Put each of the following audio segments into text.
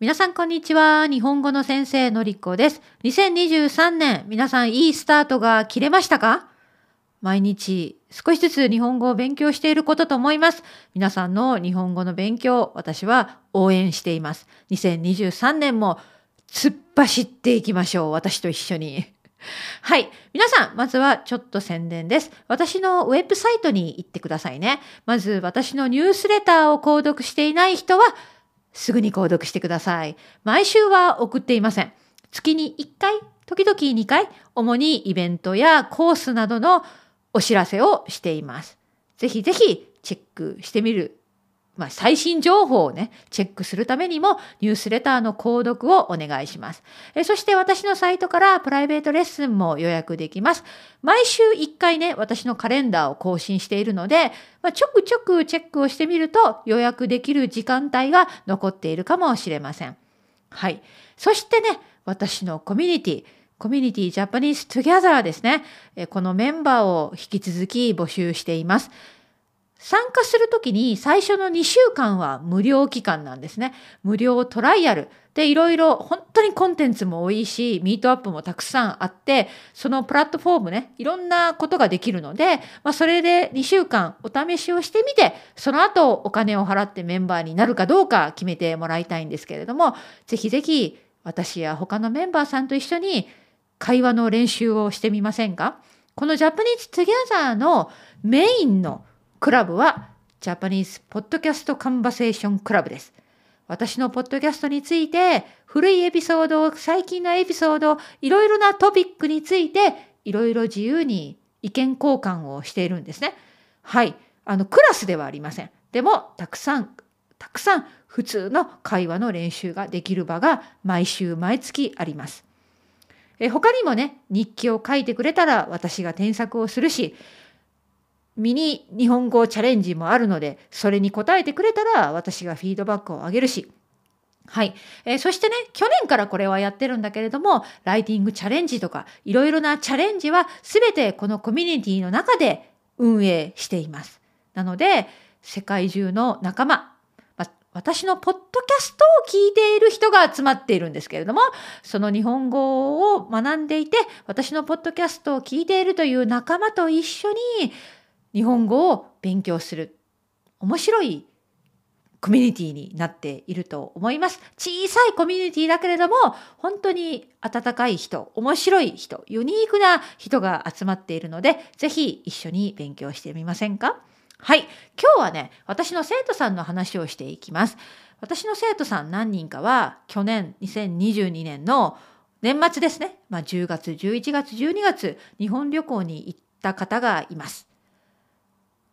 皆さんこんにちは。日本語の先生のりこです。2023年、皆さんいいスタートが切れましたか？毎日少しずつ日本語を勉強していることと思います。皆さんの日本語の勉強、私は応援しています。2023年も突っ走っていきましょう。私と一緒に。はい。皆さん、まずはちょっと宣伝です。私のウェブサイトに行ってくださいね。まず私のニュースレターを購読していない人は、すぐに購読してください。毎週は送っていません。月に1回、時々2回、主にイベントやコースなどのお知らせをしています。ぜひぜひチェックしてみる。まあ、最新情報をね、チェックするためにもニュースレターの購読をお願いします。えそして私のサイトからプライベートレッスンも予約できます。毎週1回ね、私のカレンダーを更新しているので、まあ、ちょくちょくチェックをしてみると予約できる時間帯が残っているかもしれません。はい。そしてね、私のコミュニティ、コミュニティ Japanese Together ですね。このメンバーを引き続き募集しています。参加するときに最初の2週間は無料期間なんですね。無料トライアル。で、いろいろ本当にコンテンツも多いし、ミートアップもたくさんあって、そのプラットフォームね、いろんなことができるので、まあ、それで2週間お試しをしてみて、その後お金を払ってメンバーになるかどうか決めてもらいたいんですけれども、ぜひぜひ私や他のメンバーさんと一緒に会話の練習をしてみませんか？この Japanese Together のメインのクラブは Japanese Podcast Conversation Club です。私のポッドキャストについて古いエピソード、最近のエピソード、いろいろなトピックについていろいろ自由に意見交換をしているんですね。はい。あの、クラスではありません。でも、たくさん、たくさん普通の会話の練習ができる場が毎週毎月あります。え他にもね、日記を書いてくれたら私が添削をするし、ミニ日本語チャレンジもあるので、それに答えてくれたら私がフィードバックをあげるし、はい。えー、そしてね、去年からこれはやってるんだけれども、ライティングチャレンジとか、いろいろなチャレンジは全てこのコミュニティの中で運営しています。なので、世界中の仲間、私のポッドキャストを聞いている人が集まっているんですけれども、その日本語を学んでいて、私のポッドキャストを聞いているという仲間と一緒に日本語を勉強する。面白いコミュニティになっていると思います。小さいコミュニティだけれども、本当に温かい人、面白い人、ユニークな人が集まっているので、ぜひ一緒に勉強してみませんか？はい。今日はね、私の生徒さんの話をしていきます。私の生徒さん何人かは、去年2022年の年末ですね。まあ、10月、11月、12月、日本旅行に行った方がいます。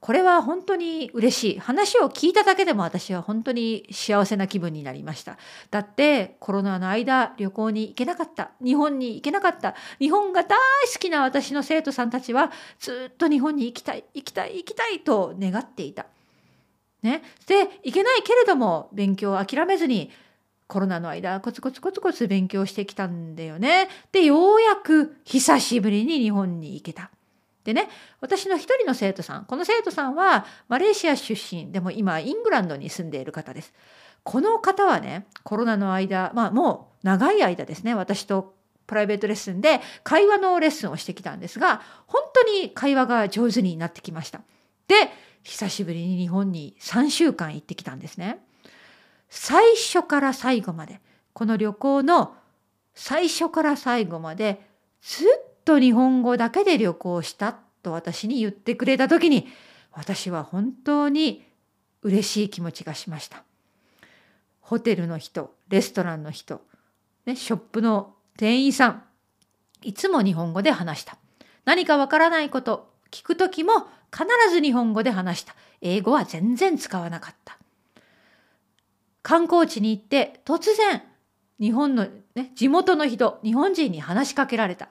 これは本当に嬉しい。話を聞いただけでも私は本当に幸せな気分になりました。だってコロナの間旅行に行けなかった。日本に行けなかった。日本が大好きな私の生徒さんたちはずっと日本に行きたい、行きたい、行きたいと願っていた。ね。で、行けないけれども勉強を諦めずにコロナの間コツコツコツコツ勉強してきたんだよね。で、ようやく久しぶりに日本に行けた。でね、私の一人の生徒さん、この生徒さんはマレーシア出身、でも今イングランドに住んでいる方です。この方はね、コロナの間、まあもう長い間ですね、私とプライベートレッスンで会話のレッスンをしてきたんですが、本当に会話が上手になってきました。で、久しぶりに日本に3週間行ってきたんですね。最初から最後まで、この旅行の最初から最後までずっと日本語だけで旅行したと私に言ってくれた時に私は本当に嬉しい気持ちがしました。ホテルの人、レストランの人、ね、ショップの店員さん、いつも日本語で話した。何かわからないこと、聞く時も必ず日本語で話した。英語は全然使わなかった。観光地に行って突然日本の、ね、地元の人、日本人に話しかけられた。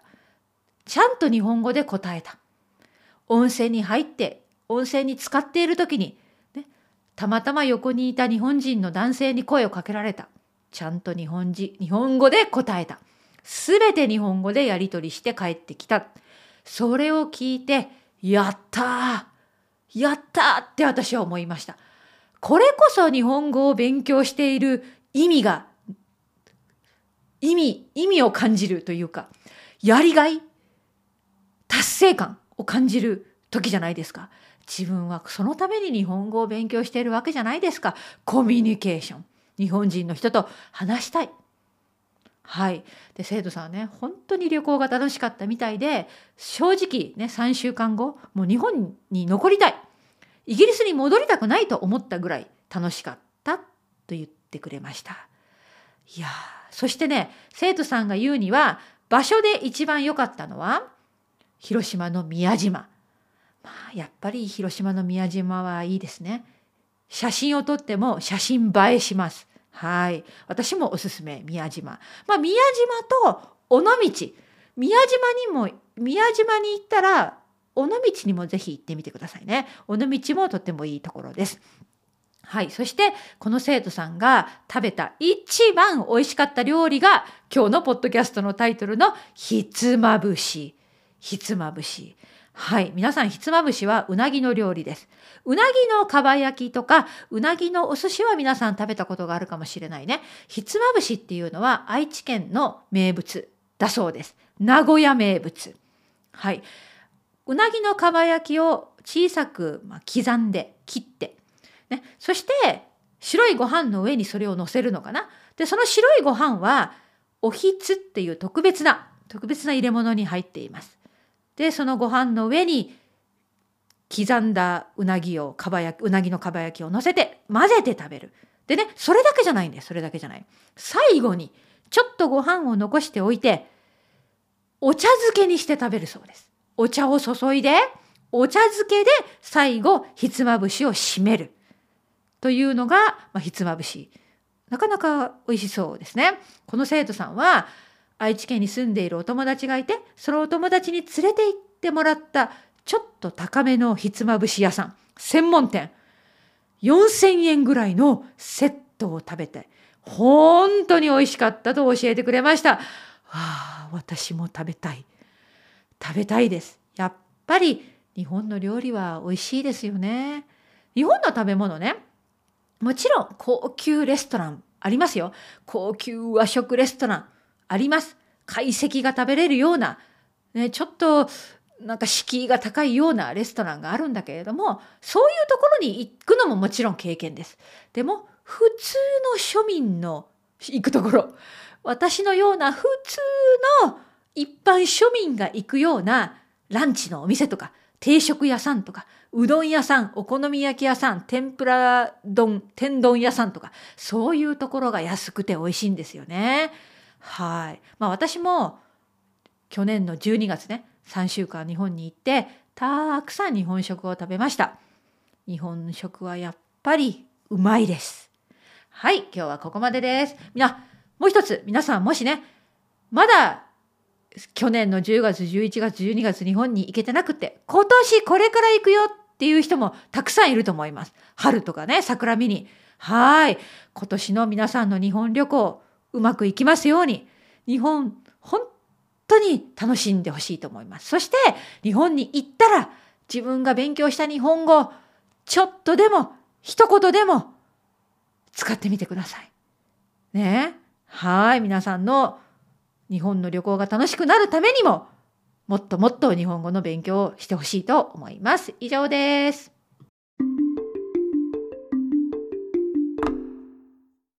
ちゃんと日本語で答えた。温泉に入って温泉に浸かっている時に、ね、たまたま横にいた日本人の男性に声をかけられた。ちゃんと日本人日本語で答えた。すべて日本語でやり取りして帰ってきた。それを聞いて、やったーやったーって私は思いました。これこそ日本語を勉強している意味が意味、意味を感じるというか、やりがい、達成感を感じる時じゃないですか。自分はそのために日本語を勉強しているわけじゃないですか。コミュニケーション。日本人の人と話したい。はい。で、生徒さんはね、本当に旅行が楽しかったみたいで、正直ね、3週間後、もう日本に残りたい。イギリスに戻りたくないと思ったぐらい楽しかったと言ってくれました。いやそしてね、生徒さんが言うには、場所で一番良かったのは、広島の宮島。まあ、やっぱり広島の宮島はいいですね。写真を撮っても写真映えします。はい。私もおすすめ、宮島。まあ、宮島と尾道。宮島にも、宮島に行ったら、尾道にもぜひ行ってみてくださいね。尾道もとってもいいところです。はい。そして、この生徒さんが食べた一番美味しかった料理が、今日のポッドキャストのタイトルのひつまぶし。ひつまぶし。はい。皆さん、ひつまぶしはうなぎの料理です。うなぎのかば焼きとか、うなぎのお寿司は皆さん食べたことがあるかもしれないね。ひつまぶしっていうのは愛知県の名物だそうです。名古屋名物。はい。うなぎのかば焼きを小さくま刻んで切ってね、そして白いご飯の上にそれを乗せるのかな。で、その白いご飯はおひつっていう特別な、特別な入れ物に入っています。で、そのご飯の上に刻んだうなぎを、かば焼き、うなぎのかば焼きを乗せて混ぜて食べる。でね、それだけじゃないんです。それだけじゃない。最後にちょっとご飯を残しておいて、お茶漬けにして食べるそうです。お茶を注いで、お茶漬けで最後、ひつまぶしを締める。というのが、まあ、ひつまぶし。なかなか美味しそうですね。この生徒さんは愛知県に住んでいるお友達がいて、そのお友達に連れて行ってもらったちょっと高めのひつまぶし屋さん、専門店。4000円ぐらいのセットを食べて、本当に美味しかったと教えてくれました。わあ、私も食べたい。食べたいです。やっぱり日本の料理は美味しいですよね。日本の食べ物ね、もちろん高級レストランありますよ。高級和食レストランあります。懐石が食べれるような、ね、ちょっとなんか敷居が高いようなレストランがあるんだけれども、そういうところに行くのももちろん経験です。でも、普通の庶民の行くところ、私のような普通の一般庶民が行くようなランチのお店とか、定食屋さんとか、うどん屋さん、お好み焼き屋さん、天ぷら丼、天丼屋さんとか、そういうところが安くて美味しいんですよね。はい。まあ私も去年の12月ね、3週間日本に行って、たくさん日本食を食べました。日本食はやっぱりうまいです。はい、今日はここまでです。みな、もう一つ、皆さんもしね、まだ去年の10月、11月、12月日本に行けてなくて、今年これから行くよっていう人もたくさんいると思います。春とかね、桜見に。はい。今年の皆さんの日本旅行、うまくいきますように、日本、本当に楽しんでほしいと思います。そして、日本に行ったら、自分が勉強した日本語、ちょっとでも、一言でも、使ってみてください。ねはい。皆さんの日本の旅行が楽しくなるためにも、もっともっと日本語の勉強をしてほしいと思います。以上です。